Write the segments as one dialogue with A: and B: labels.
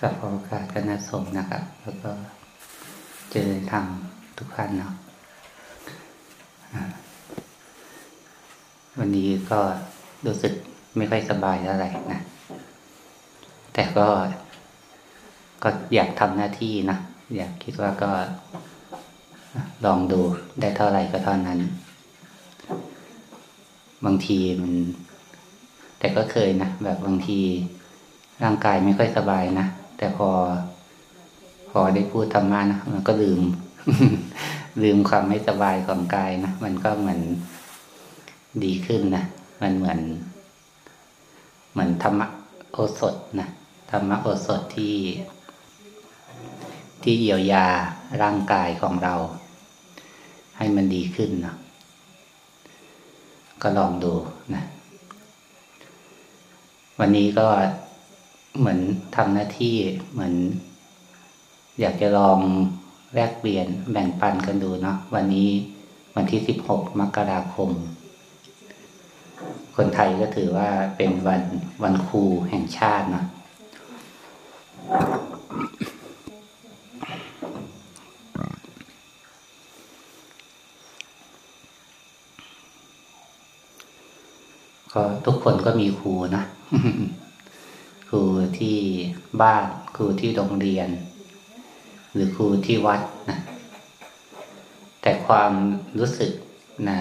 A: กับโอกาสคณะสงฆ์นะครับ แล้วก็เจอทางทุกท่านเนาะวันนี้ก็รู้สึกไม่ค่อยสบายเท่าไหร่นะ แต่ก็ก็อยากทำหน้าที่นะ อยากคิดว่าก็ลองดูได้เท่าไหร่ก็เท่านั้น บางทีมัน แต่ก็เคยนะ แบบบางทีร่างกายไม่ค่อยสบายนะ แต่พอ พอได้พูดธรรมะนะมันก็ลืม ลืมความไม่สบายของกายนะมันก็เหมือนดีขึ้นนะมันเหมือน เหมือนธรรมะโอสถนะธรรมะโอสถที่ ที่เยียวยาร่างกายของเรา ให้มันดีขึ้นนะก็ลองดูนะ วันนี้ก็ เหมือนทำหน้าที่เหมือน อยากจะลองแลกเปลี่ยนแบ่งปันกันดูเนาะวันนี้วันที่สิบหกมกราคม คนไทยก็ถือว่าเป็นวันวันครูแห่งชาติเนาะก็ทุกคนก็มีครูนะ รูที่บ้านครูที่โรงเรียน หรือครูที่วัดนะแต่ความรู้สึกนะ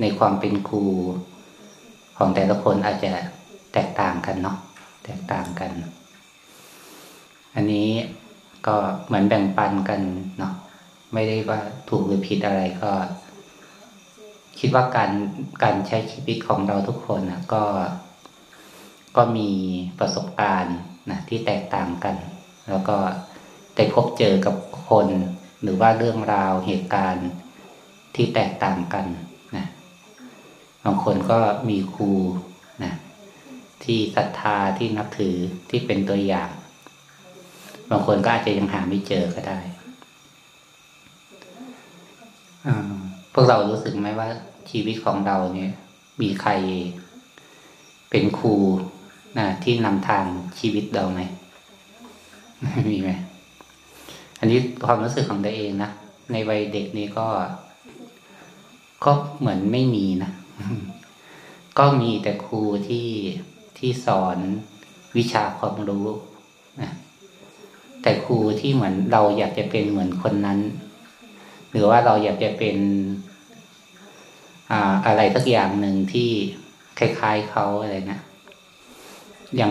A: ในความเป็นครูของแต่ละคนอาจจะแตกต่างกันเนาะแตกต่างกัน อันนี้ก็เหมือนแบ่งปันกันเนาะไม่ได้ว่าถูกหรือผิดอะไรก็ คิดว่าการการใช้ชีวิตของเราทุกคนนะก็ ก็มีประสบการณ์นะที่แตกต่างกัน แล้วก็ได้พบเจอกับคนหรือว่าเรื่องราวเหตุการณ์ที่แตกต่างกันนะบางคนก็มีครูนะที่ศรัทธาที่นับถือที่เป็นตัวอย่าง บางคนก็อาจจะยังหาไม่เจอก็ได้พวกเรารู้สึกไหมว่าชีวิตของเราเนี่ย มีใครเป็นครู นะที่นำทางชีวิตเราไหมมีไหมอันนี้ความรู้สึกของตัวเองนะในวัยเด็กนี้ก็ ก็เหมือนไม่มีนะก็มีแต่ครูที่ที่สอนวิชาความรู้นะแต่ครูที่เหมือนเราอยากจะเป็นเหมือนคนนั้น หรือว่าเราอยากจะเป็นอะไรสักอย่างหนึ่งที่คล้ายๆเขาอะไรนะ ยัง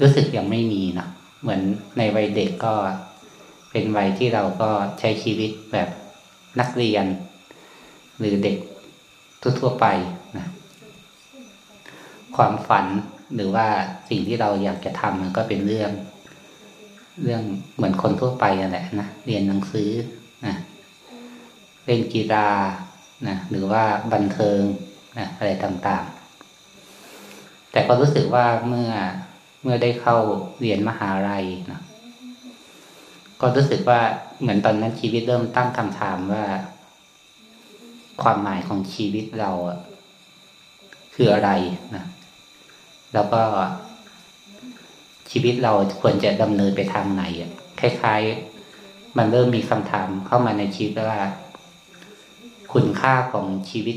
A: รู้สึกยังไม่มีนะเหมือนในวัยเด็กก็เป็นวัยที่เราก็ใช้ชีวิตแบบนักเรียน หรือเด็กทั่วๆไปนะความฝันหรือว่าสิ่งที่เราอยากจะทำมันก็เป็นเรื่อง เรื่องเหมือนคนทั่วไปนั่นแหละนะเรียนหนังสือนะเล่นกีฬานะหรือว่าบันเทิงนะอะไรต่างๆ แต่ก็รู้สึกว่าเมื่อเมื่อได้เข้าเรียนมหาลัยนะก็รู้สึกว่าเหมือนตอนนั้นชีวิตเริ่มตั้งคำถามว่า ความหมายของชีวิตเราคืออะไรนะแล้วก็ชีวิตเราควรจะดำเนินไปทางไหนคล้ายๆ มันเริ่มมีคำถามเข้ามาในชีวิตว่า คุณค่าของชีวิต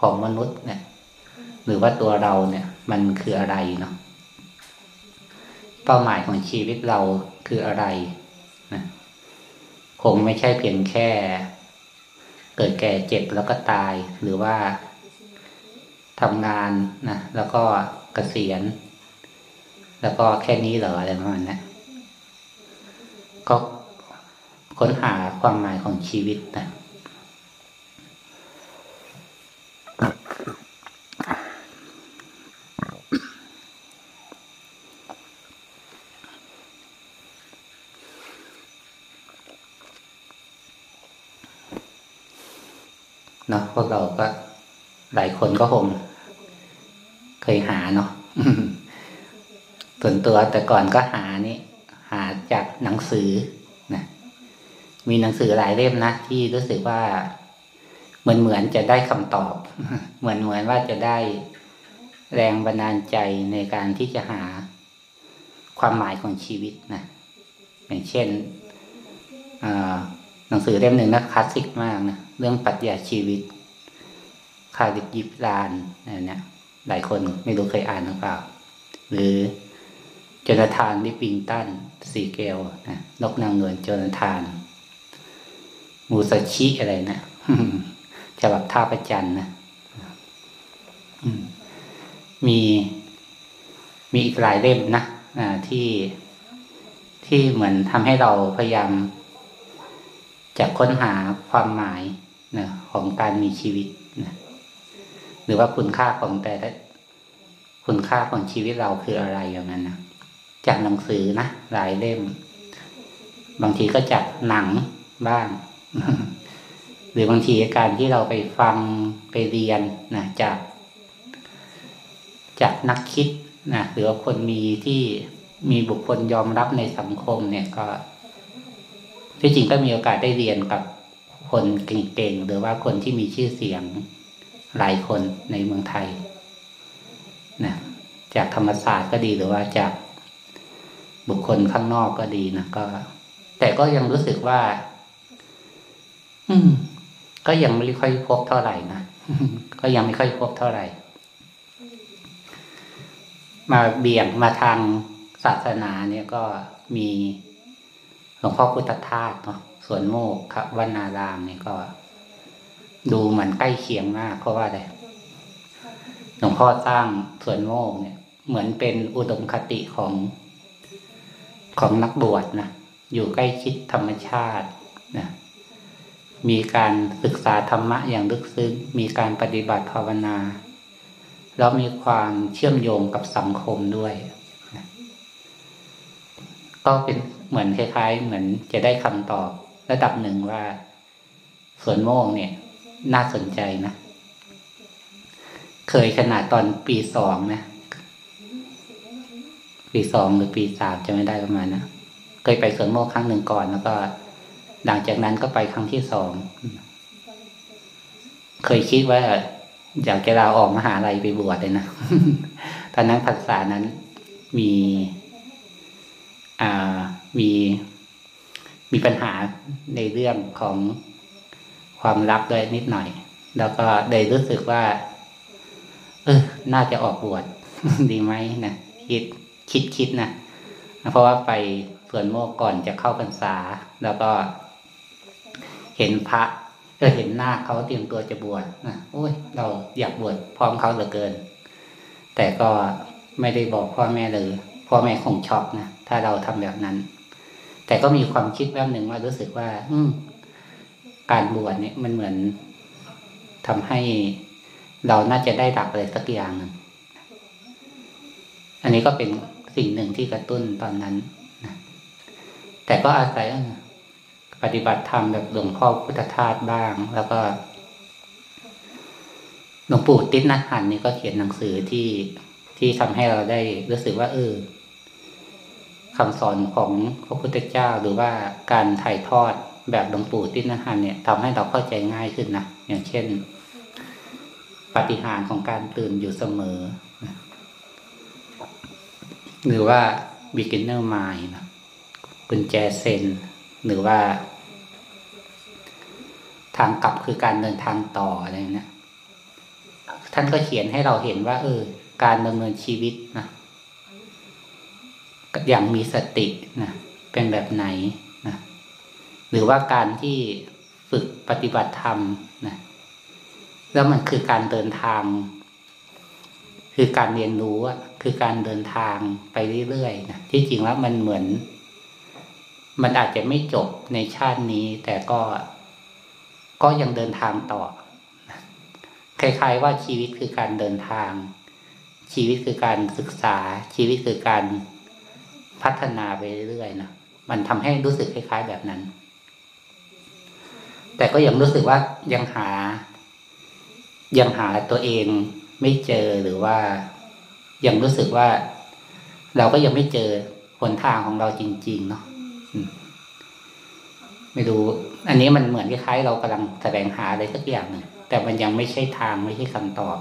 A: ของมนุษย์เนี่ย รือว่าตัวเราเนี่ย มันคืออะไรเนาะเป้าหมายของชีวิตเราคืออะไรนะคงไม่ใช่เพียงแค่ เกิดแก่เจ็บแล้วก็ตาย หรือว่าทำงานนะแล้วก็เกษียณ แล้วก็แค่นี้เหรออะไรประมาณนี้ก็ค้นหาความหมายของชีวิตนะ พวกเราก็หลายคนก็คงเคยหาเนาะส่วนตัวแต่ก่อนก็หานี่ หาจากหนังสือนะมีหนังสือหลายเล่มนะที่รู้สึกว่าเหมือนเหมือนจะได้คำตอบ เหมือนเหมือนว่าจะได้แรงบันดาลใจในการที่จะหาความหมายของชีวิตนะอย่างเช่นหนังสือเล่มหนึ่งนะคลาสสิกมากนะเรื่องปรัชญาชีวิต คาริกยิบลานเนี่ยหลายคนไม่รู้เคยอ่านหรือเปล่า หรือจนาธานลิปิงตันสีเกลนะนกนางนวลจนาธาน มูซาชิอะไรนะฉบับท่าประจันนะมีมีอีกหลายเล่มนะที่ที่เหมือนทำให้เราพยายามจะค้นหาความหมายนะของการมีชีวิต รือว่าคุณค่าของแต่ละคุณค่าของชีวิตเราคืออะไรอย่างนั้นนะจากหนังสือนะหลายเล่ม บางทีก็จากหนังบ้าง หรือบางทีการที่เราไปฟังไปเรียนนะจาก จากนักคิดนะหรือว่าคนมีที่มีบุคคลยอมรับในสังคมเนี่ยก็ ที่จริงก็มีโอกาสได้เรียนกับคนเก่งๆหรือว่าคนที่มีชื่อเสียง หลายคนในเมืองไทยนะจากธรรมศาสตร์ก็ดีหรือว่าจากบุคคลข้างนอกก็ดีนะก็ แต่ก็ยังรู้สึกว่า อืม ก็ยังไม่ค่อยพบเท่าไหร่นะก็ยังไม่ค่อยพบเท่าไหร่ มาเบี่ยงมาทางศาสนาเนี่ยก็มีหลวงพ่อพุทธทาสเนาะสวนโมกขวนารามเนี่ยก็ ดูเหมือนใกล้เคียงมากเพราะว่าอะไรหลวงพ่อสร้างสวนโมกเนี่ย เหมือนเป็นอุดมคติของของนักบวชนะอยู่ใกล้ชิดธรรมชาตินะมีการศึกษาธรรมะอย่างลึกซึ้ง มีการปฏิบัติภาวนา แล้วมีความเชื่อมโยงกับสังคมด้วยนะก็เป็นเหมือนคล้ายๆ เหมือนจะได้คำตอบระดับหนึ่งว่าสวนโมงเนี่ย น่าสนใจนะ เคยขนาดตอนปีสองนะ ปีสองหรือปีสามจะไม่ได้ประมาณนะเคยไปสวนโมกครั้งหนึ่งก่อนแล้วก็หลังจากนั้นก็ไปครั้งที่สอง เคยคิดว่าอยากจะลาออกมหาลัยไปบวชเลยนะ ตอนนั้นภาษานั้นมี อ่า มี มีปัญหาในเรื่องของ ความลับด้วยนิดหน่อย แล้วก็ได้รู้สึกว่า เออน่าจะออกบวชดีไหมนะคิดคิดคิดนะเพราะว่าไปส่วนโมกก่อนจะเข้าพรรษา แล้วก็เห็นพระก็เห็นหน้าเขาเตรียมตัวจะบวชนะโอ้ย เราอยากบวชพร้อมเขาเหลือเกิน แต่ก็ไม่ได้บอกพ่อแม่เลยพ่อแม่คงช็อกนะถ้าเราทำแบบนั้น แต่ก็มีความคิดแบบหนึ่งว่ารู้สึกว่า อื การบวชเนี่ยมันเหมือนทำให้เราน่าจะได้รับอะไรสักอย่างนึงอันนี้ก็เป็นสิ่งหนึ่งที่กระตุ้นตอนนั้นนะแต่ก็อาศัยปฏิบัติธรรมแบบหลวงพ่อพุทธทาสบ้าง แล้วก็หลวงปู่ติณนัหันนี่ก็เขียนหนังสือที่ที่ทำให้เราได้รู้สึกว่า เออคำสอนของพระพุทธเจ้าหรือว่าการถ่ายทอด แบบหลวงปู่ติณนัหันเนี่ยทำให้เราเข้าใจง่ายขึ้นนะอย่างเช่น ปฏิหารของการตื่นอยู่เสมอหรือว่า beginner mind นะกุญแจเซนหรือว่า ทางกลับคือการเดินทางต่ออะไรเนะี่ยท่านก็เขียนให้เราเห็นว่า เออ การดำเนินชีวิตนะอย่างมีสตินะเป็นแบบไหน หรือว่าการที่ฝึกปฏิบัติธรรมนะแล้วมันคือการเดินทาง คือการเรียนรู้อะคือการเดินทางไปเรื่อยๆนะที่จริงแล้วมันเหมือน มันอาจจะไม่จบในชาตินี้ แต่ก็ก็ยังเดินทางต่อคล้ายๆว่าชีวิตคือการเดินทาง ชีวิตคือการศึกษา ชีวิตคือการพัฒนาไปเรื่อยๆนะมันทำให้รู้สึกคล้าย ๆแบบนั้น แต่ก็ยังรู้สึกว่ายังหา ยังหาตัวเองไม่เจอหรือว่ายังรู้สึกว่า เราก็ยังไม่เจอหนทางของเราจริง ๆ เนาะไม่รู้ อันนี้มันเหมือนคล้ายๆเรากำลังแสวงหาอะไรสักอย่างหนึ่งแต่มันยังไม่ใช่ทางไม่ใช่คำตอบ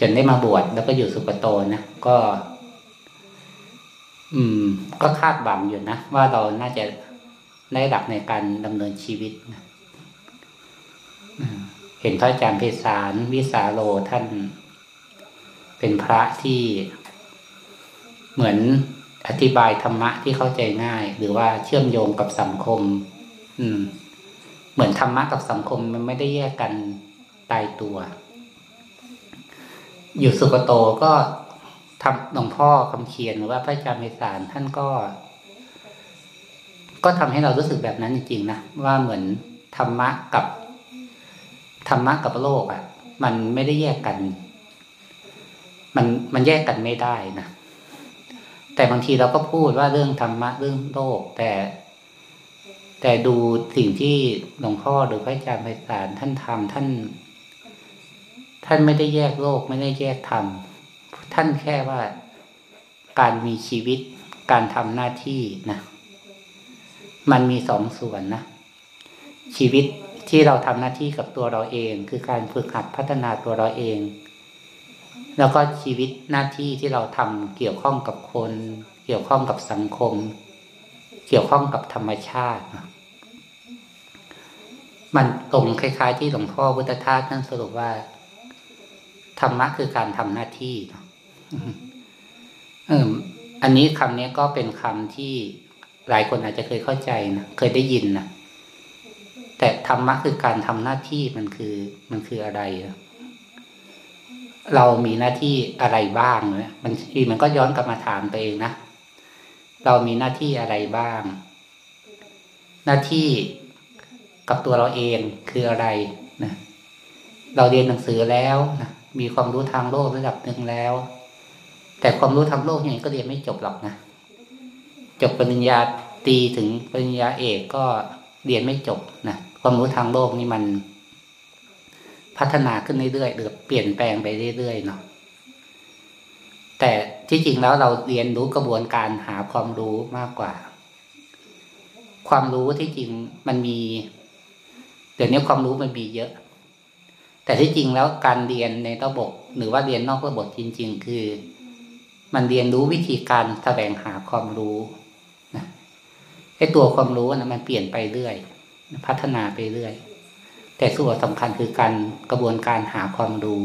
A: จนได้มาบวชแล้วก็อยู่สุปโตนะก็ อืม ก็คาดหวังอยู่นะว่าเราน่าจะ ได้หลักในการดำเนินชีวิตนะเห็นพระอาจารย์เพศารวิสาโลท่าน เป็นพระที่เหมือนอธิบายธรรมะที่เข้าใจง่าย หรือว่าเชื่อมโยงกับสังคม อืม เหมือนธรรมะกับสังคมมันไม่ได้แยกกันตายตัว อยู่สุกโตก็ทำหลวงพ่อคำเขียนหรือว่าพระอาจารย์เมสารท่านก็ ก็ทำให้เรารู้สึกแบบนั้นจริงๆนะว่าเหมือนธรรมะกับธรรมะกับโลกอะ่ะ มันไม่ได้แยกกัน มันมันแยกกันไม่ได้นะแต่บางทีเราก็พูดว่าเรื่องธรรมะเรื่องโลก แต่ แต่ดูสิ่งที่หลวงพ่อหรือพระอาจารย์ไพศาลท่านทำท่าน ท่านไม่ได้แยกโลก ไม่ได้แยกธรรมท่านแค่ว่าการมีชีวิตการทำหน้าที่นะ มันมีสองส่วนนะ ชีวิตที่เราทำหน้าที่กับตัวเราเอง คือการฝึกหัดพัฒนาตัวเราเอง แล้วก็ชีวิตหน้าที่ที่เราทำเกี่ยวข้องกับคน เกี่ยวข้องกับสังคม เกี่ยวข้องกับธรรมชาติ มันตรงคล้าย ๆ ที่หลวงพ่อพุทธทาสนั่นสรุปว่าธรรมะคือการทำหน้าที่เอออันนี้คำนี้ก็เป็นคำที่ หลายคนอาจจะเคยเข้าใจนะเคยได้ยินนะแต่ธรรมะคือการทำหน้าที่มันคือมันคืออะไร เรามีหน้าที่อะไรบ้างเนี่ยทีมันก็ย้อนกลับมาถามตัวเองนะเรามีหน้าที่อะไรบ้าง หน้าที่กับตัวเราเองคืออะไรนะเราเรียนหนังสือแล้วนะมีความรู้ทางโลกระดับหนึ่งแล้ว แต่ความรู้ทางโลกยังไงก็เรียนไม่จบหรอกนะ จบปริญญาตีถึงปริญญาเอกก็เรียนไม่จบนะความรู้ทางโลกนี่มันพัฒนาขึ้นเรื่อยๆหรือเปลี่ยนแปลงไปเรื่อยๆเนาะแต่ที่จริงแล้วเราเรียนรู้กระบวนการหาความรู้มากกว่า ความรู้ที่จริงมันมีเดี๋ยวนี้ความรู้มันมีเยอะ แต่ที่จริงแล้วการเรียนในระบบ หรือว่าเรียนนอกระบบจริง ๆ คือ มันเรียนรู้วิธีการแสวงหาความรู้ ไอ้ตัวความรู้นะมันเปลี่ยนไปเรื่อย พัฒนาไปเรื่อย แต่ส่วนสำคัญคือการกระบวนการหาความรู้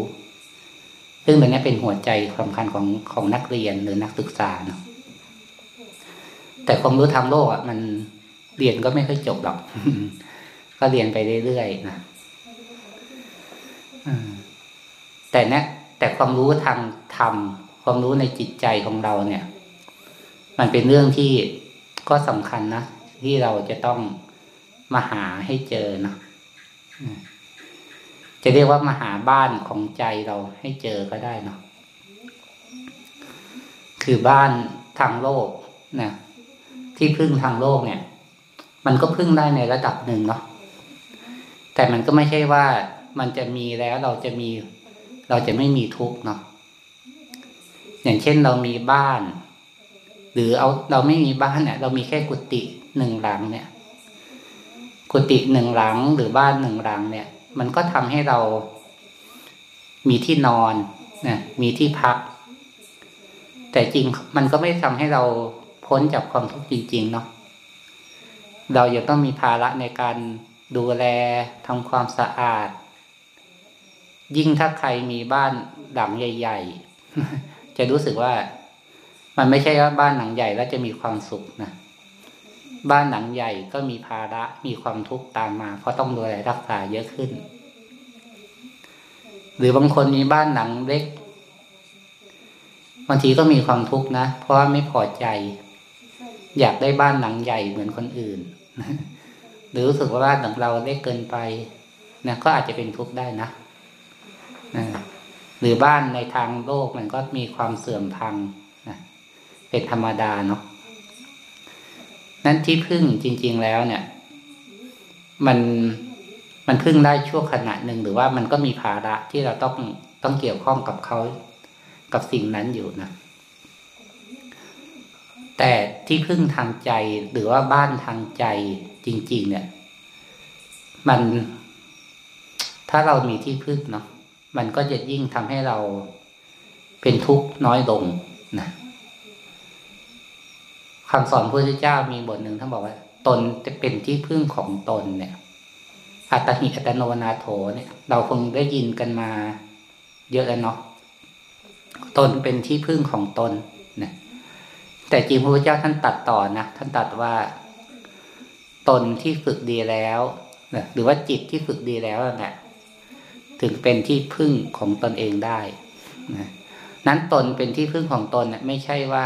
A: ซึ่งตรงนี้เป็นหัวใจสำคัญของของนักเรียนหรือนักศึกษาเนาะแต่ความรู้ทางโลกอะมันเรียนก็ไม่ค่อยจบหรอก ก็เรียนไปเรื่อยๆนะแต่เนี้ยแต่ความรู้ทางธรรมความรู้ในจิตใจของเราเนี่ย มันเป็นเรื่องที่ ก็สำคัญนะที่เราจะต้องมาหาให้เจอนะจะเรียกว่ามาหาบ้านของใจเราให้เจอก็ได้เนาะคือบ้านทางโลกนะที่พึ่งทางโลกเนี่ย มันก็พึ่งได้ในระดับหนึ่งเนาะแต่มันก็ไม่ใช่ว่ามันจะมีแล้วเราจะมี เราจะไม่มีทุกข์เนาะอย่างเช่นเรามีบ้าน หรือเอาเราไม่มีบ้านเนี่ย เรามีแค่กุฏิหนึ่งหลังเนี่ย กุฏิหนึ่งหลังหรือบ้านหนึ่งหลังเนี่ย มันก็ทำให้เรามีที่นอนนะมีที่พัก แต่จริงมันก็ไม่ทำให้เราพ้นจากความทุกข์จริง ๆ เนาะเรายังต้องมีภาระในการดูแลทำความสะอาด ยิ่งถ้าใครมีบ้านหลังใหญ่ ๆ จะรู้สึกว่า มันไม่ใช่ว่าบ้านหลังใหญ่แล้วจะมีความสุขนะบ้านหลังใหญ่ก็มีภาระมีความทุกข์ตามมา เพราะต้องดูแลรักษาเยอะขึ้น หรือบางคนมีบ้านหลังเล็กบางทีก็มีความทุกข์นะเพราะว่าไม่พอใจ อยากได้บ้านหลังใหญ่เหมือนคนอื่นหรือรู้สึกว่าบ้านของเราเล็กเกินไปนะก็อาจจะเป็นทุกข์ได้นะหรือบ้านในทางโลกมันก็มีความเสื่อมพัง เป็นธรรมดาเนาะนั้นที่พึ่งจริง ๆแล้วเนี่ย มันมันพึ่งได้ชั่วขณะหนึ่งหรือว่ามันก็มีภาระที่เราต้องต้องเกี่ยวข้องกับเขากับสิ่งนั้นอยู่นะแต่ที่พึ่งทางใจหรือว่าบ้านทางใจจริง ๆ เนี่ย มัน ถ้าเรามีที่พึ่งเนาะมันก็จะยิ่งทำให้เราเป็นทุกข์น้อยลงนะ คำสอนพระพุทธเจ้ามีบทหนึ่งท่านบอกว่า ตนจะเป็นที่พึ่งของตนเนี่ยอัตหิอัตโนนาโถเนี่ย เราคงได้ยินกันมา เยอะแล้วเนาะตนเป็นที่พึ่งของตนนะแต่จริงพระพุทธเจ้าท่านตัดต่อนะท่านตัดว่า ตนที่ฝึกดีแล้วนะหรือว่าจิตที่ฝึกดีแล้วนะถึงเป็นที่พึ่งของตนเองได้นะนั้นตนเป็นที่พึ่งของตนนะไม่ใช่ว่า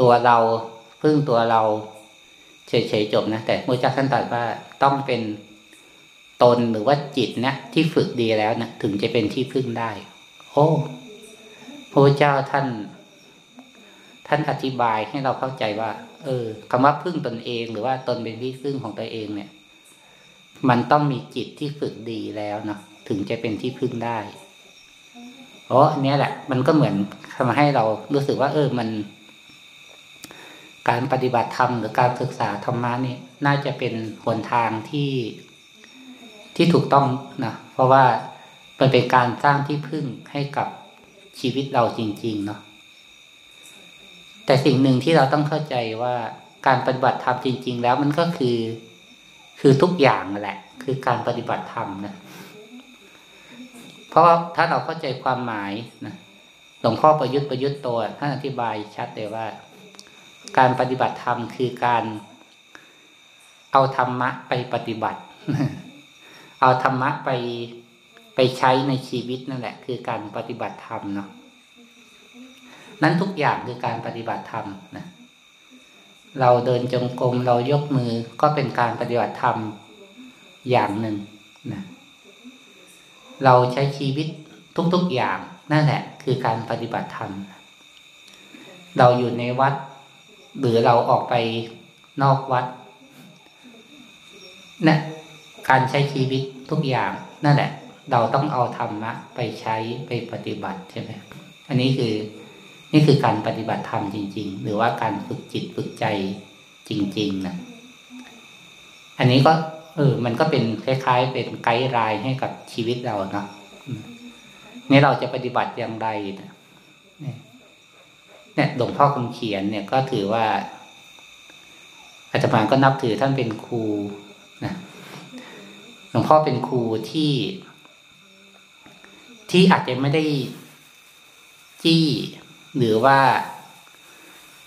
A: ตัวเราพึ่งตัวเราเฉยๆจบนะแต่พระเจ้าท่านตรัสว่าต้องเป็นตนหรือว่าจิตนะที่ฝึกดีแล้วนะถึงจะเป็นที่พึ่งได้ โอ้พระเจ้าท่าน ท่านอธิบายให้เราเข้าใจว่า เออคำว่าพึ่งตนเองหรือว่าตนเป็นที่พึ่งของตัวเองเนี่ย มันต้องมีจิตที่ฝึกดีแล้วนะถึงจะเป็นที่พึ่งได้เพราะเนี้ยแหละ มันก็เหมือนทำให้เรารู้สึกว่า เออมัน การปฏิบัติธรรมหรือการศึกษาธรรมะนี่น่าจะเป็นหนทางที่ที่ถูกต้องนะเพราะว่ามันเป็นการสร้างที่พึ่งให้กับชีวิตเราจริงๆเนาะแต่สิ่งหนึ่งที่เราต้องเข้าใจว่าการปฏิบัติธรรมจริง ๆ แล้วมันก็คือคือทุกอย่างแหละ คือการปฏิบัติธรรมนะเพราะถ้าเราเข้าใจความหมายนะหลวงพ่อประยุทธ์ประยุทธ์ตัวท่านอธิบายชัดเลยว่า การปฏิบัติธรรมคือการเอาธรรมะไปปฏิบัติ เอาธรรมะไปไปใช้ในชีวิตนั่นแหละ คือการปฏิบัติธรรมเนาะนั้นทุกอย่างคือการปฏิบัติธรรมนะเราเดินจงกรมเรายกมือก็เป็นการปฏิบัติธรรมอย่างหนึ่งนะเราใช้ชีวิตทุกๆอย่างนั่นแหละ คือการปฏิบัติธรรม เราอยู่ในวัด หรือเราออกไปนอกวัดนะการใช้ชีวิตทุกอย่าง นั่นแหละ เราต้องเอาธรรมะไปใช้ไปปฏิบัติใช่ไหมอันนี้คือ นี่คือการปฏิบัติธรรมจริง ๆ หรือว่าการฝึกจิตฝึกใจจริง ๆนะอันนี้ก็เออ มันก็เป็นคล้ายๆ เป็นไกด์ไลน์ให้กับชีวิตเราเนาะนี่เราจะปฏิบัติอย่างไรนะ เนี่ยหลวงพ่อคำเขียนเนี่ยก็ถือว่าอาจารย์ก็นับถือท่านเป็นครูนะหลวงพ่อเป็นครูที่ ที่อาจจะไม่ได้จี้หรือว่า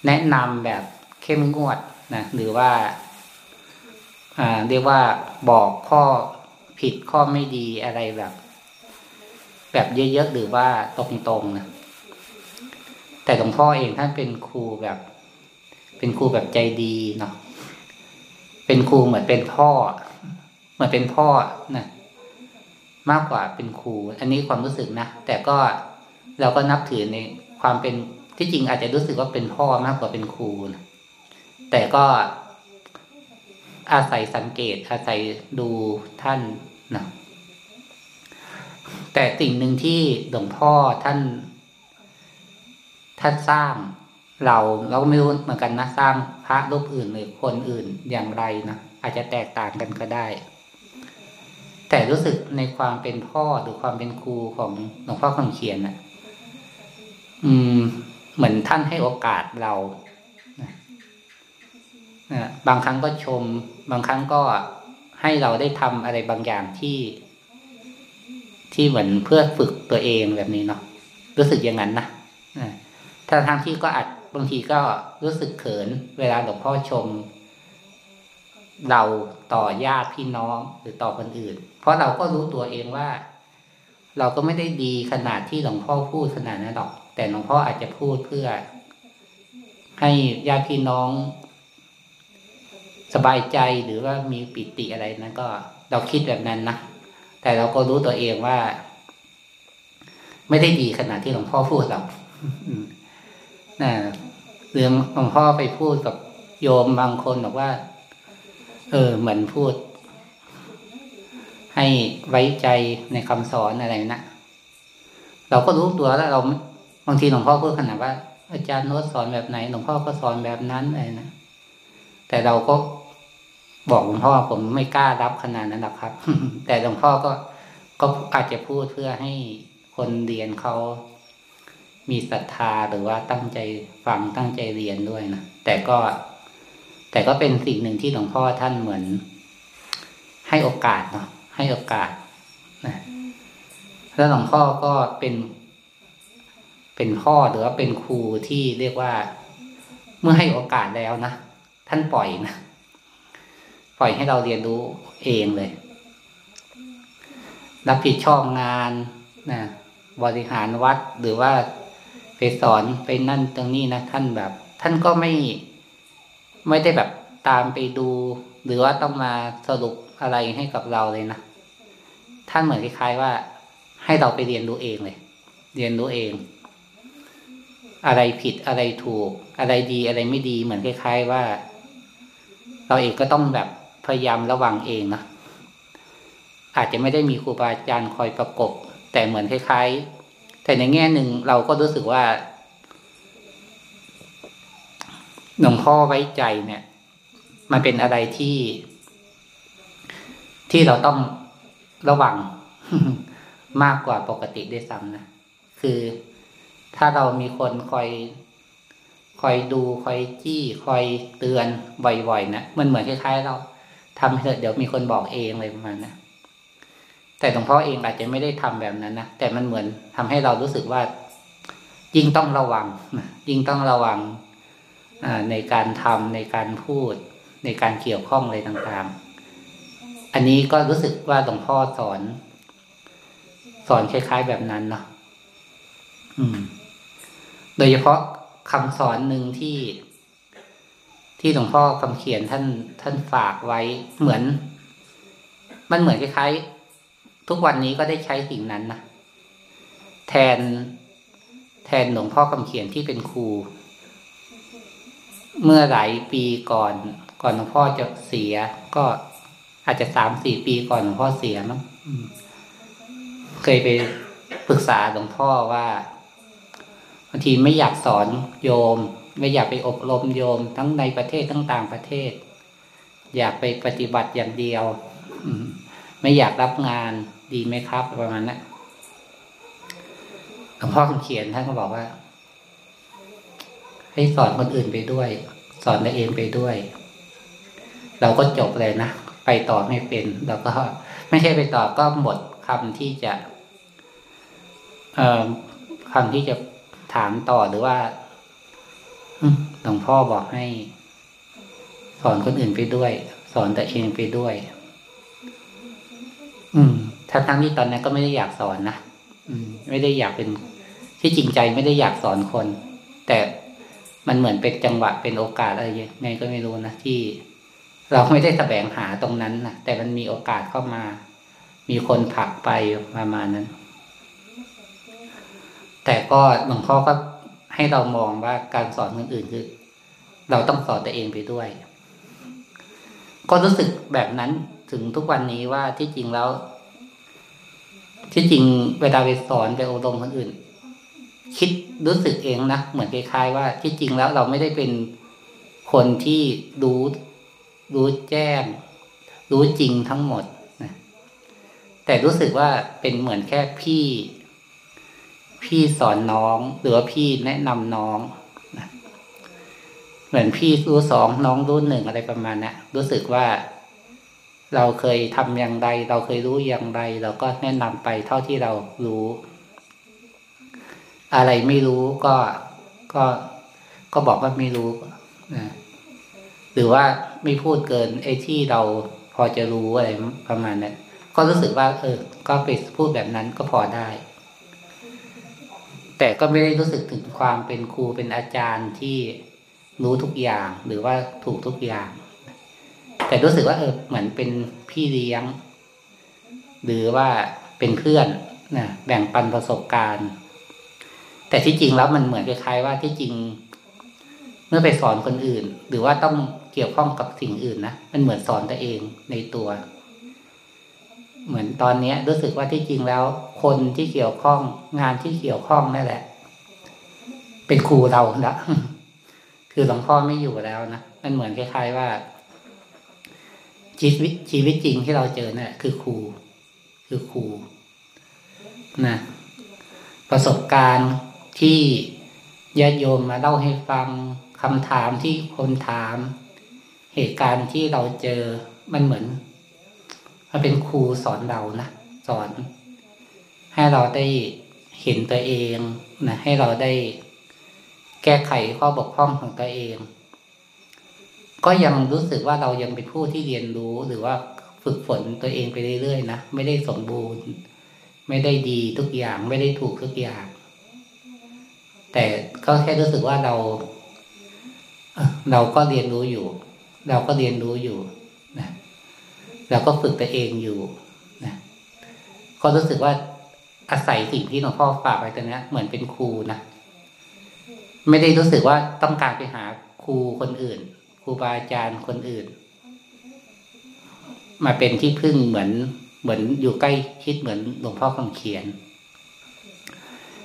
A: แนะนำแบบเข้มงวดนะหรือว่าอ่าเรียกว่าบอกข้อผิดข้อไม่ดีอะไรแบบ แบบเยอะๆหรือว่าตรงๆนะ แต่หลวงพ่อเองท่านเป็นครูแบบ เป็นครูแบบใจดีเนาะเป็นครูเหมือนเป็นพ่อ เหมือนเป็นพ่อนะมากกว่าเป็นครู อันนี้ความรู้สึกนะแต่ก็เราก็นับถือในความเป็นที่จริงอาจจะรู้สึกว่าเป็นพ่อมากกว่าเป็นครูนะแต่ก็อาศัยสังเกต อาศัยดูท่านนะแต่สิ่งหนึ่งที่หลวงพ่อท่าน ท่านสร้างเราเราก็ไม่รู้เหมือนกันนะสร้างพระรูปอื่นหรือคนอื่นอย่างไรนะอาจจะแตกต่างกันก็ได้ แต่รู้สึกในความเป็นพ่อหรือความเป็นครูของหลวงพ่อคำเขียนนะ่ะ อืม เหมือนท่านให้โอกาสเราบางครั้งก็ชม บางครั้งก็ให้เราได้ทำอะไรบางอย่างที่ ที่เหมือนเพื่อฝึกตัวเองแบบนี้เนาะรู้สึกอย่างนั้นนะ ถ้าทางที่ก็อาจบางทีก็รู้สึกเขิน เวลาหลวงพ่อชม เราต่อญาติพี่น้องหรือต่อคนอื่น เพราะเราก็รู้ตัวเองว่า เราก็ไม่ได้ดีขนาดที่หลวงพ่อพูดขนาดนั้นหรอก แต่หลวงพ่ออาจจะพูดเพื่อ ให้ญาติพี่น้อง สบายใจหรือว่ามีปิติอะไรนั้นก็เราคิดแบบนั้นนะแต่เราก็รู้ตัวเองว่า ไม่ได้ดีขนาดที่หลวงพ่อพูดหรอก นะเรื่องหลวงพ่อไปพูดกับโยมบางคนบอกว่า เออ เหมือนพูด ให้ไว้ใจในคำสอนอะไรนะเราก็รู้ตัวแล้วเราบางทีหลวงพ่อพูดขนาดว่า อาจารย์โน้ตสอนแบบไหนหลวงพ่อก็สอนแบบนั้นอะไรนะแต่เราก็บอกหลวงพ่อผมไม่กล้ารับขนาดนั้นหรอกครับ แต่หลวงพ่อก็ก็อาจจะพูดเพื่อให้คนเรียนเขา มีศรัทธาหรือว่าตั้งใจฟังตั้งใจเรียนด้วยนะแต่ก็ แต่ก็เป็นสิ่งหนึ่งที่หลวงพ่อท่านเหมือน ให้โอกาสเนาะให้โอกาสนะแล้วหลวงพ่อก็เป็นเป็นพ่อหรือว่าเป็นครูที่เรียกว่า เมื่อให้โอกาสแล้วนะท่านปล่อยนะปล่อยให้เราเรียนรู้เองเลย รับผิดชอบงานนะบริหารวัดหรือว่า ไปสอนไปนั่นตรงนี้นะท่านแบบ ท่านก็ไม่ไม่ได้แบบตามไปดู หรือว่าต้องมาสรุปอะไรให้กับเราเลยนะท่านเหมือนคล้ายๆว่า ให้เราไปเรียนรู้เองเลย เรียนรู้เอง อะไรผิดอะไรถูก อะไรดีอะไรไม่ดีเหมือนคล้าย ๆ ว่า เราเองก็ต้องแบบพยายามระวังเองนะอาจจะไม่ได้มีครูบาอาจารย์คอยประกบ แต่เหมือนคล้ายๆ แต่ในแง่หนึ่งเราก็รู้สึกว่าหลวงพ่อไว้ใจเนี่ย มันเป็นอะไรที่ ที่เราต้องระวังมากกว่าปกติด้วยซ้ำนะคือถ้าเรามีคนคอยคอยดูคอยจี้คอยเตือนบ่อยๆนะมันเหมือนคล้ายๆเราทำเถอะเดี๋ยวมีคนบอกเองอะไรประมาณนะ แต่หลวงพ่อเองอาจจะไม่ได้ทำแบบนั้นนะแต่มันเหมือนทำให้เรารู้สึกว่า ยิ่งต้องระวังยิ่งต้องระวังในการทำในการพูด ในการเกี่ยวข้องอะไรต่างๆ อันนี้ก็รู้สึกว่าหลวงพ่อสอน สอนคล้าย ๆแบบนั้นเนาะอืม โดยเฉพาะคำสอนหนึ่งที่ที่หลวงพ่อคำเขียนท่านท่านฝากไว้เหมือน มันเหมือนคล้ายๆ ทุกวันนี้ก็ได้ใช้สิ่งนั้นนะแทนแทนหลวงพ่อคำเขียนที่เป็นครู เมื่อหลายปีก่อน ก่อนหลวงพ่อจะเสีย ก็อาจจะสามสี่ปีก่อนหลวงพ่อเสียมั้งเคยไปปรึกษาหลวงพ่อว่าบางทีไม่อยากสอนโยม ไม่อยากไปอบรมโยม ทั้งในประเทศทั้งต่างประเทศ อยากไปปฏิบัติอย่างเดียว ไม่อยากรับงานดีไหมครับประมาณนั้นหลวงพ่อเขียนท่านก็บอกว่า ให้สอนคนอื่นไปด้วย สอนตัวเองไปด้วย เราก็จบเลยนะไปต่อไม่เป็นเราก็ ไม่ใช่ไปต่อก็หมดคำที่จะ เอ่อคำที่จะถามต่อหรือว่าหลวงพ่อบอกให้ สอนคนอื่นไปด้วย สอนตัวเองไปด้วย ทั้งทั้งที่ตอนนั้นก็ไม่ได้อยากสอนนะอืม ไม่ได้อยากเป็นที่จริงใจไม่ได้อยากสอนคน แต่มันเหมือนเป็นจังหวะเป็นโอกาสอะไรยังไงก็ไม่รู้นะที่ เราไม่ได้แสวงหาตรงนั้นนะแต่มันมีโอกาสเข้ามา มีคนผลักไปประมาณนั้น แต่ก็หลวงพ่อก็ให้เรามองว่าการสอนคนอื่นคือ เราต้องสอนตัวเองไปด้วย ก็รู้สึกแบบนั้นถึงทุกวันนี้ว่าที่จริงแล้ว ที่จริงเวลาไปสอนไปอบรมคนอื่น คิดรู้สึกเองนะเหมือนคล้ายๆว่า ที่จริงแล้วเราไม่ได้เป็นคนที่รู้รู้แจ้ง รู้จริงทั้งหมดนะแต่รู้สึกว่าเป็นเหมือนแค่พี่ พี่สอนน้องหรือว่าพี่แนะนำน้องนะเหมือนพี่รู้สองน้องรู้หนึ่งอะไรประมาณนะรู้สึกว่า เราเคยทำอย่างไร เราเคยรู้อย่างไร เราก็แนะนำไปเท่าที่เรารู้ อะไรไม่รู้ก็ก็ก็บอกว่าไม่รู้นะหรือว่าไม่พูดเกินไอ้ที่เราพอจะรู้อะไรประมาณนั้นก็รู้สึกว่า เออ ก็ไปพูดแบบนั้นก็พอได้ แต่ก็ไม่ได้รู้สึกถึงความเป็นครูเป็นอาจารย์ที่รู้ทุกอย่าง หรือว่าถูกทุกอย่าง แต่รู้สึกว่าเออเหมือนเป็นพี่เลี้ยง หรือว่าเป็นเพื่อนนะแบ่งปันประสบการณ์ แต่ที่จริงแล้วมันเหมือนคล้ายๆว่าที่จริง เมื่อไปสอนคนอื่น หรือว่าต้องเกี่ยวข้องกับสิ่งอื่นนะมันเหมือนสอนตัวเองในตัว เหมือนตอนนี้รู้สึกว่าที่จริงแล้ว คนที่เกี่ยวข้องงานที่เกี่ยวข้องนั่นแหละ เป็นครูเราละคือหลวงพ่อไม่อยู่แล้วนะมันเหมือนคล้ายๆว่า ชีวิตชีวิตจริงที่เราเจอเนะ่ะคือครู คือครูนะประสบการณ์ที่ญาติโยมมาเล่าให้ฟังคำถามที่คนถาม เหตุการณ์ที่เราเจอมันเหมือนมันเป็นครูสอนเรานะสอน ให้เราได้เห็นตัวเองนะให้เราได้แก้ไขข้อบกพร่องของตัวเอง ก็ยังรู้สึกว่าเรายังเป็นผู้ที่เรียนรู้หรือว่าฝึกฝนตัวเองไปเรื่อยๆนะไม่ได้สมบูรณ์ ไม่ได้ดีทุกอย่างไม่ได้ถูกทุกอย่าง แต่ก็แค่รู้สึกว่าเราเราก็เรียนรู้อยู่ เราก็เรียนรู้อยู่นะเราก็ฝึกตัวเองอยู่นะก็รู้สึกว่าอาศัยสิ่งที่หลวงพ่อฝากไว้ตรงนี้เหมือนเป็นครูนะไม่ได้รู้สึกว่าต้องการไปหาครูคนอื่น ครูบาอาจารย์คนอื่น มาเป็นที่พึ่งเหมือนเหมือนอยู่ใกล้คิดเหมือนหลวงพ่อคำเขียน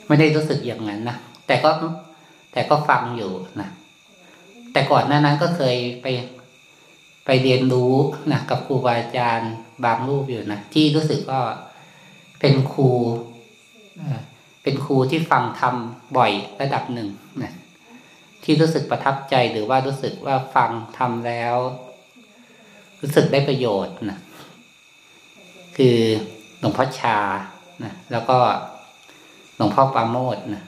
A: ไม่ได้รู้สึกอย่างนั้นนะแต่ก็แต่ก็ฟังอยู่นะแต่ก่อนหน้านั้นก็เคยไปไปเรียนรู้นะกับครูบาอาจารย์บางรูปอยู่นะที่รู้สึกก็เป็นครูเป็นครูที่ฟังทำบ่อยระดับหนึ่งนะ ที่รู้สึกประทับใจหรือว่ารู้สึกว่าฟังทำแล้ว รู้สึกได้ประโยชน์นะคือหลวงพ่อชานะแล้วก็หลวงพ่อปาโมดนะ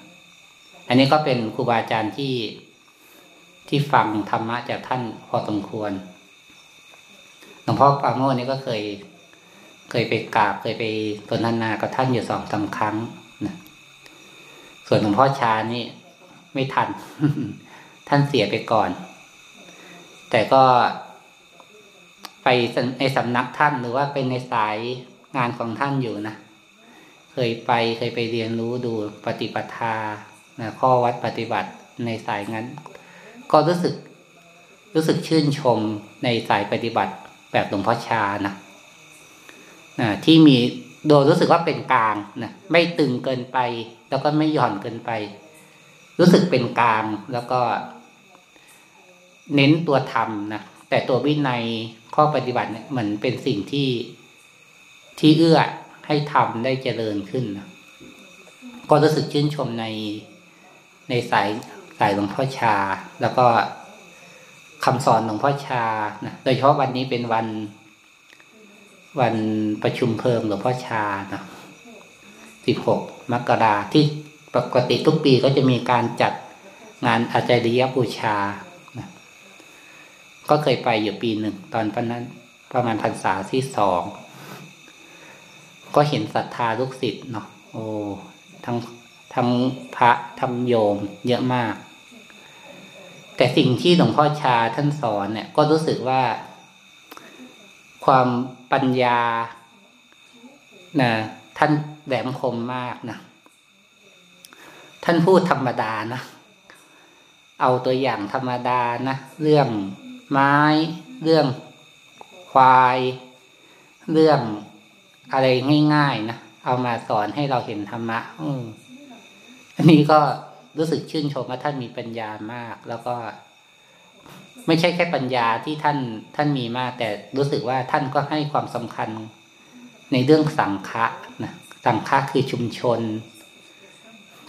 A: อันนี้ก็เป็นครูบาอาจารย์ที่ที่ฟังธรรมะจากท่านพอสมควรหลวงพ่อปาโมดนี่ก็เคย เคยไปกราบเคยไปสนทนากับท่านอยู่สองสาครั้งนะส่วนหลวงพ่อชานี่ ไม่ทัน ท่านเสียไปก่อน แต่ก็ไปในสำนักท่านหรือว่าเป็นในสายงานของท่านอยู่นะ เคยไปเคยไปเรียนรู้ดูปฏิปทานะข้อวัดปฏิบัติในสายงั้น ก็รู้สึกรู้สึกชื่นชมในสายปฏิบัติแบบหลวงพ่อชานะนะที่มีโดยรู้สึกว่าเป็นกลางนะไม่ตึงเกินไป แล้วก็ไม่หย่อนเกินไป รู้สึกเป็นกลางแล้วก็ เน้นตัวธรรมนะแต่ตัววินัยข้อปฏิบัติเนี่ยเหมือนเป็นสิ่งที่ที่เอื้อให้ทำได้เจริญขึ้นนะก็รู้สึกชื่นชมในในสายสายหลวงพ่อชา แล้วก็คำสอนหลวงพ่อชานะโดยเฉพาะวันนี้เป็นวันวันประชุมเพิ่มหลวงพ่อชานะสิบหกมกราที่ ปกติทุกปีก็จะมีการจัดงานอาจารย์บูชานะก็เคยไปอยู่ปีหนึ่ง ตอนพันนั้นประมาณพรรษาที่สอง ก็เห็นศรัทธาลูกศิษย์เนาะโอ้ทั้งทั้งพระทั้งโยมเยอะมาก แต่สิ่งที่หลวงพ่อชาท่านสอนเนี่ย ก็รู้สึกว่า ความปัญญานะท่านแหลมคมมากนะ ท่านพูดธรรมดานะเอาตัวอย่างธรรมดานะเรื่องไม้ เรื่องควาย เรื่องอะไรง่ายๆนะเอามาสอนให้เราเห็นธรรมะอืมอันนี้ก็รู้สึกชื่นชมว่าท่านมีปัญญามาก แล้วก็ ไม่ใช่แค่ปัญญาที่ท่านท่านมีมาก แต่รู้สึกว่าท่านก็ให้ความสำคัญในเรื่องสังฆะนะสังฆะคือชุมชน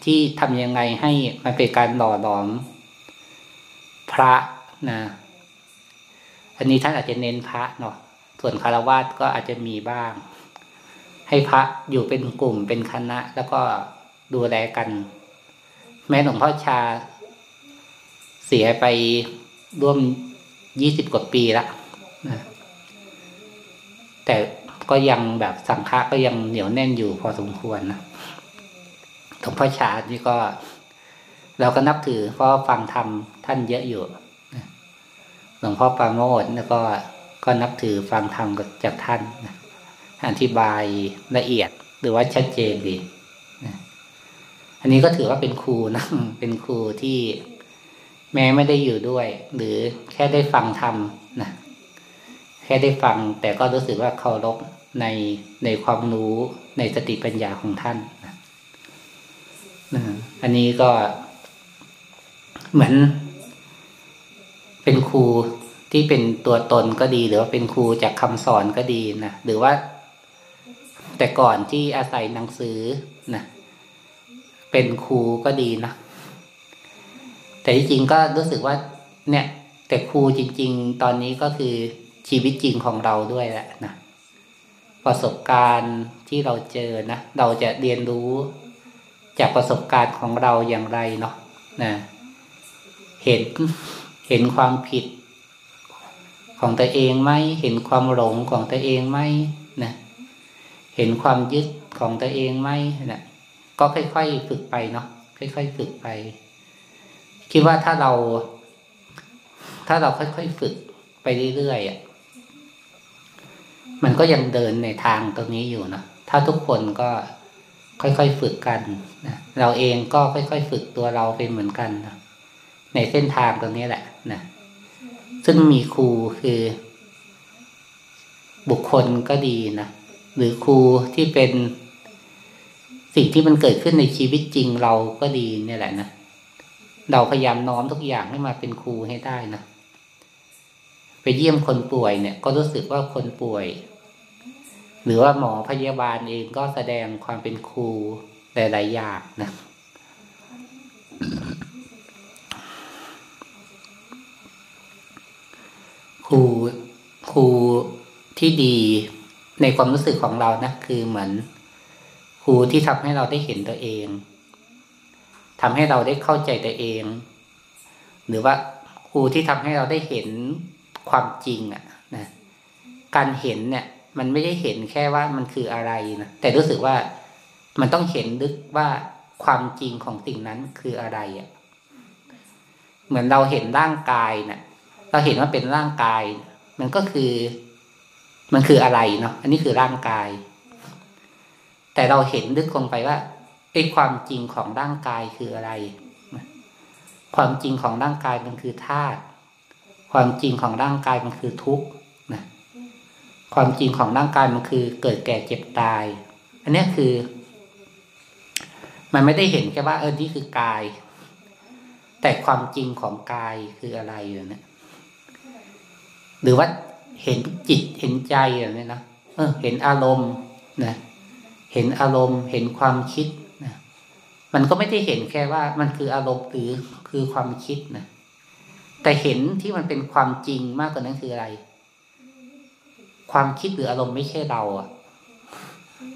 A: ที่ทำยังไงให้มันเป็นการหล่อหลอมพระนะ อันนี้ท่านอาจจะเน้นพระเนาะส่วนคารวะก็อาจจะมีบ้าง ให้พระอยู่เป็นกลุ่มเป็นคณะ แล้วก็ดูแลกัน แม้หลวงพ่อชาเสียไปร่วมยี่สิบกว่าปีล้วนะแต่ก็ยังแบบสังฆะก็ยังเหนียวแน่นอยู่พอสมควรนะ หลวงพ่อชานี่ก็ เราก็นับถือเพราะฟังธรรมท่านเยอะอยู่หลวงพ่อปาโมทแล้วก็ก็นับถือฟังธรรมจากท่านอธิบายละเอียดหรือว่าชัดเจนดีอันนี้ก็ถือว่าเป็นครูนะเป็นครูที่แม้ไม่ได้อยู่ด้วย หรือแค่ได้ฟังธรรมนะแค่ได้ฟังแต่ก็รู้สึกว่าเคารพในในความรู้ในสติปัญญาของท่านนะ อันนี้ก็เหมือน เป็นครูที่เป็นตัวตนก็ดี หรือว่าเป็นครูจากคำสอนก็ดีนะหรือว่า แต่ก่อนที่อาศัยหนังสือนะเป็นครูก็ดีนะแต่จริงๆก็รู้สึกว่า เนี่ย แต่ครูจริง ๆ ตอนนี้ก็คือชีวิตจริงของเราด้วยแหละนะประสบการณ์ที่เราเจอนะเราจะเรียนรู้ จากประสบการณ์ของเราอย่างไรเนาะนะเห็นเห็นความผิดของตัวเองไหมเห็นความหลงของตัวเองไหมนะเห็นความยึดของตัวเองไหมนะก็ค่อยๆฝึกไปเนาะค่อยๆฝึกไป คิดว่าถ้าเรา ถ้าเราค่อยๆฝึกไปเรื่อยๆอะมันก็ยังเดินในทางตรงนี้อยู่นะถ้าทุกคนก็ ค่อยๆฝึกกันนะเราเองก็ค่อยๆฝึกตัวเราเป็นเหมือนกันนะในเส้นทางตรงนี้แหละนะซึ่งมีครูคือ บุคคลก็ดีนะหรือครูที่เป็นสิ่งที่มันเกิดขึ้นในชีวิตจริงเราก็ดีเนี่ยแหละนะเราพยายามน้อมทุกอย่างให้มาเป็นครูให้ได้นะไปเยี่ยมคนป่วยเนี่ย ก็รู้สึกว่าคนป่วย หรือว่าหมอพยาบาลเองก็แสดงความเป็นครูหลายๆอย่างนะ ครูครูที่ดีในความรู้สึกของเรานะคือเหมือนครูที่ทำให้เราได้เห็นตัวเองทำให้เราได้เข้าใจตัวเอง หรือว่าครูที่ทำให้เราได้เห็นความจริงอะนะการเห็นเนี่ย มันไม่ได้เห็นแค่ว่ามันคืออะไรนะแต่รู้สึกว่ามันต้องเห็นลึกว่าความจริงของสิ่งนั้นคืออะไรอะ เหมือนเราเห็นร่างกายเนะ่ยเราเห็นว่าเป็นร่างกาย มันก็คือ มันคืออะไรเนาะอันนี้คือร่างกาย แต่เราเห็นลึกลงไปว่าไอ้ความจริงของร่างกายคืออะไร ความจริงของร่างกายมันคือธาตุความจริงของร่างกายมันคือทุกข์ ความจริงของร่างกายมันคือ เกิดแก่เจ็บตาย อันนี้คือ มันไม่ได้เห็นแค่ว่า เออนี่คือกาย แต่ความจริงของกายคืออะไรอยู่เนี่ยหรือว่าเห็นจิตเห็นใจอย่างนี้นะเออ เห็นอารมณ์นะเห็นอารมณ์ เห็นความคิดนะมันก็ไม่ได้เห็นแค่ว่า มันคืออารมณ์หรือคือความคิดนะแต่เห็นที่มันเป็นความจริงมากกว่านั้นคืออะไร ความคิดหรืออารมณ์ไม่ใช่เราอะ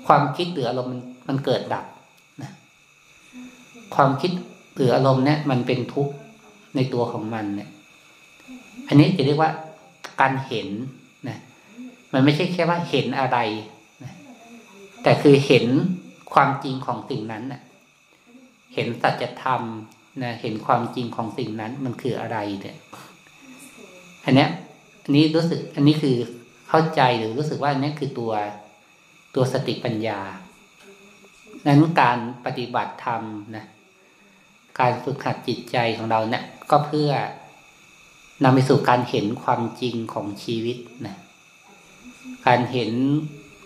A: ความคิดหรืออารมณ์มันเกิดดับนะความคิดหรืออารมณ์เนี่ย มันเป็นทุกข์ในตัวของมันเนี่ย อันนี้จะเรียกว่าการเห็นนะมันไม่ใช่แค่ว่าเห็นอะไรนะแต่คือเห็นความจริงของสิ่งนั้นนะเห็นสัจธรรมนะเห็นความจริงของสิ่งนั้นมันคืออะไรเนี่ย อันเนี้ย อันนี้รู้สึก อันนี้คือ เข้าใจหรือรู้สึกว่าอันนี้คือตัวตัวสติปัญญานั้นการปฏิบัติธรรมนะการฝึกหัดจิตใจของเราเนี่ยก็เพื่อนำไปสู่การเห็นความจริงของชีวิตนะการเห็น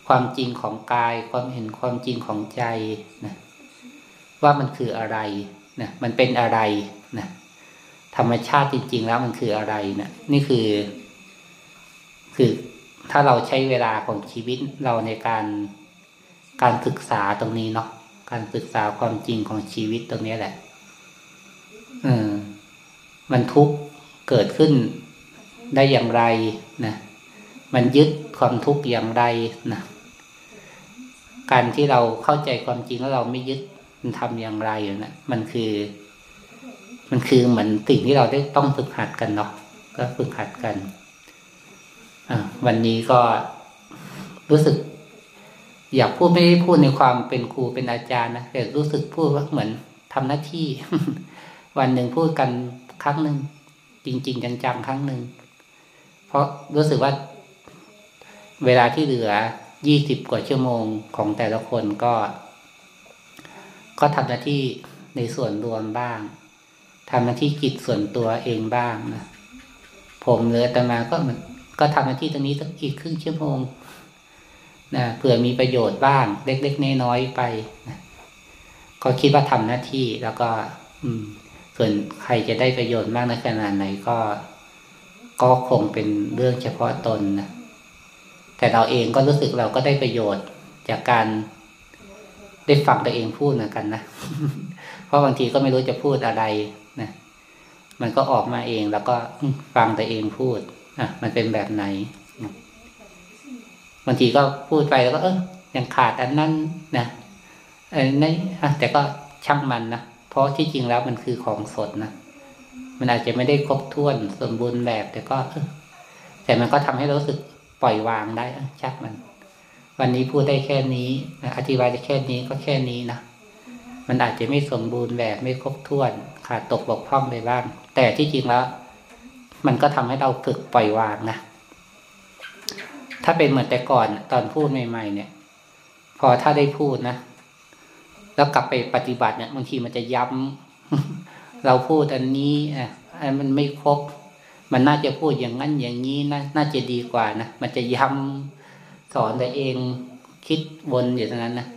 A: ความจริงของกาย ความเห็นความจริงของใจนะว่ามันคืออะไรนะมันเป็นอะไรนะธรรมชาติจริง ๆ แล้วมันคืออะไรนะนี่คือ คือ ถ้าเราใช้เวลาของชีวิตเราในการการศึกษาตรงนี้เนาะการศึกษาความจริงของชีวิตตรงนี้แหละเออมันทุกข์เกิดขึ้นได้อย่างไรนะมันยึดความทุกข์อย่างไรนะการที่เราเข้าใจความจริงแล้วเราไม่ยึดมันทำอย่างไรอยู่นะมันคือ มันคือเหมือนสิ่งที่เราได้ต้องฝึกหัดกันเนาะก็ฝึกหัดกัน วันนี้ก็รู้สึก อยากพูดไม่ได้พูดในความเป็นครูเป็นอาจารย์นะแต่รู้สึกพูดว่าเหมือนทำหน้าที่ วันหนึ่งพูดกันครั้งหนึ่งจริง ๆ จังๆครั้งหนึ่งเพราะรู้สึกว่าเวลาที่เหลือยี่สิบกว่าชั่วโมงของแต่ละคนก็ ก็ทำหน้าที่ในส่วนรวมบ้างทำหน้าที่กิจส่วนตัวเองบ้างนะผมเหลือแต่มาก็เหมัน ก็ทำหน้าที่ตรงนี้สักอีกครึ่งชั่วโมงนะเผื่อมีประโยชน์บ้าง เล็กๆน้อยๆไปนะก็คิดว่าทำหน้าที่แล้วก็ อืม ส่วนใครจะได้ประโยชน์มากในขนาดไหนก็ ก็คงเป็นเรื่องเฉพาะตนนะแต่เราเองก็รู้สึกเราก็ได้ประโยชน์จากการได้ฟังตัวเองพูดเหมือนกันนะเพราะบางทีก็ไม่รู้จะพูดอะไรนะมันก็ออกมาเองแล้วก็ฟังตัวเองพูด อะมันเป็นแบบไหนบางทีก็พูดไปแล้วก็เออยังขาดอันนั้นนะออในแต่ก็ช่างมันนะเพราะที่จริงแล้วมันคือของสดนะมันอาจจะไม่ได้ครบถ้วนสมบูรณ์แบบ แต่ก็เออแต่มันก็ทำให้รู้สึกปล่อยวางได้ชักมัน วันนี้พูดได้แค่นี้นะอธิบายได้แค่นี้ก็แค่นี้นะมันอาจจะไม่สมบูรณ์แบบไม่ครบถ้วนขาดตกบกพร่องไปบ้าง แต่ที่จริงแล้ว มันก็ทำให้เราฝึกปล่อยวางนะ ถ้าเป็นเหมือนแต่ก่อนตอนพูดใหม่ ๆ เนี่ย พอถ้าได้พูดนะ แล้วกลับไปปฏิบัติเนี่ยบางทีมันจะย้ำเราพูดอันนี้อะอันมันไม่ครบมันน่าจะพูดอย่างนั้นอย่างนี้นะน่าจะดีกว่านะมันจะย้ำสอนตัวเองคิดวนอยู่ตรงนั้นนะ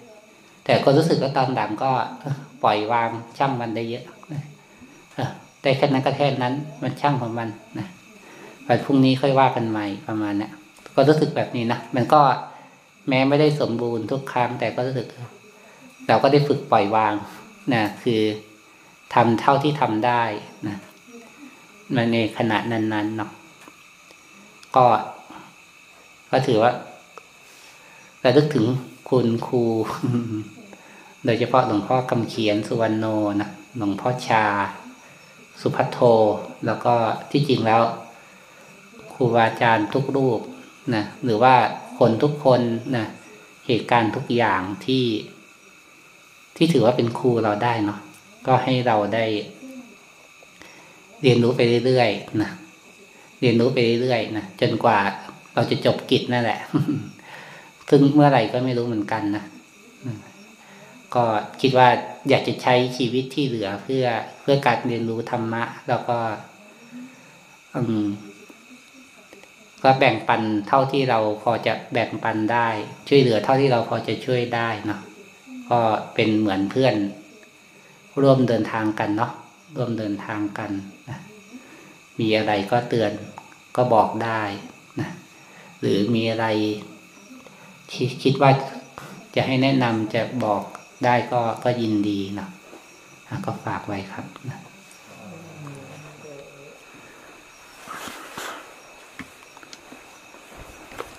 A: แต่ก็รู้สึกว่าตอนหลังก็ปล่อยวางช่างมันได้เยอะ แต่แค่นั้นก็แค่นั้น มันช่างของมันนะวันพรุ่งนี้ค่อยว่ากันใหม่ประมาณนี้ก็รู้สึกแบบนี้นะมันก็แม้ไม่ได้สมบูรณ์ทุกครั้ง แต่ก็รู้สึก เราก็ได้ฝึกปล่อยวางนะคือทำเท่าที่ทำได้นะมาในขณะนั้นๆเนาะก็ ก็ถือว่าระลึกถึงคุณครู โดยเฉพาะหลวงพ่อคำเขียนสุวรรณโนนะหลวงพ่อชา สุพัทโท แล้วก็ที่จริงแล้วครูบาอาจารย์ทุกรูปนะหรือว่าคนทุกคนนะเหตุการณ์ทุกอย่างที่ ที่ถือว่าเป็นครูเราได้เนาะก็ให้เราได้ เรียนรู้ไปเรื่อยๆนะเรียนรู้ไปเรื่อยๆนะจนกว่าเราจะจบกิจนั่นแหละ ซึ่งเมื่อไหร่ก็ไม่รู้เหมือนกันนะ ก็คิดว่าอยากจะใช้ชีวิตที่เหลือเพื่อเพื่อการเรียนรู้ธรรมะ แล้วก็อืมก็แบ่งปันเท่าที่เราพอจะแบ่งปันได้ ช่วยเหลือเท่าที่เราพอจะช่วยได้เนาะก็เป็นเหมือนเพื่อน ร่วมเดินทางกันเนาะร่วมเดินทางกันนะมีอะไรก็เตือนก็บอกได้นะหรือมีอะไรที่คิดว่าจะให้แนะนำจะบอก ได้ก็ก็ยินดีเนาะก็ฝากไว้ครับนะ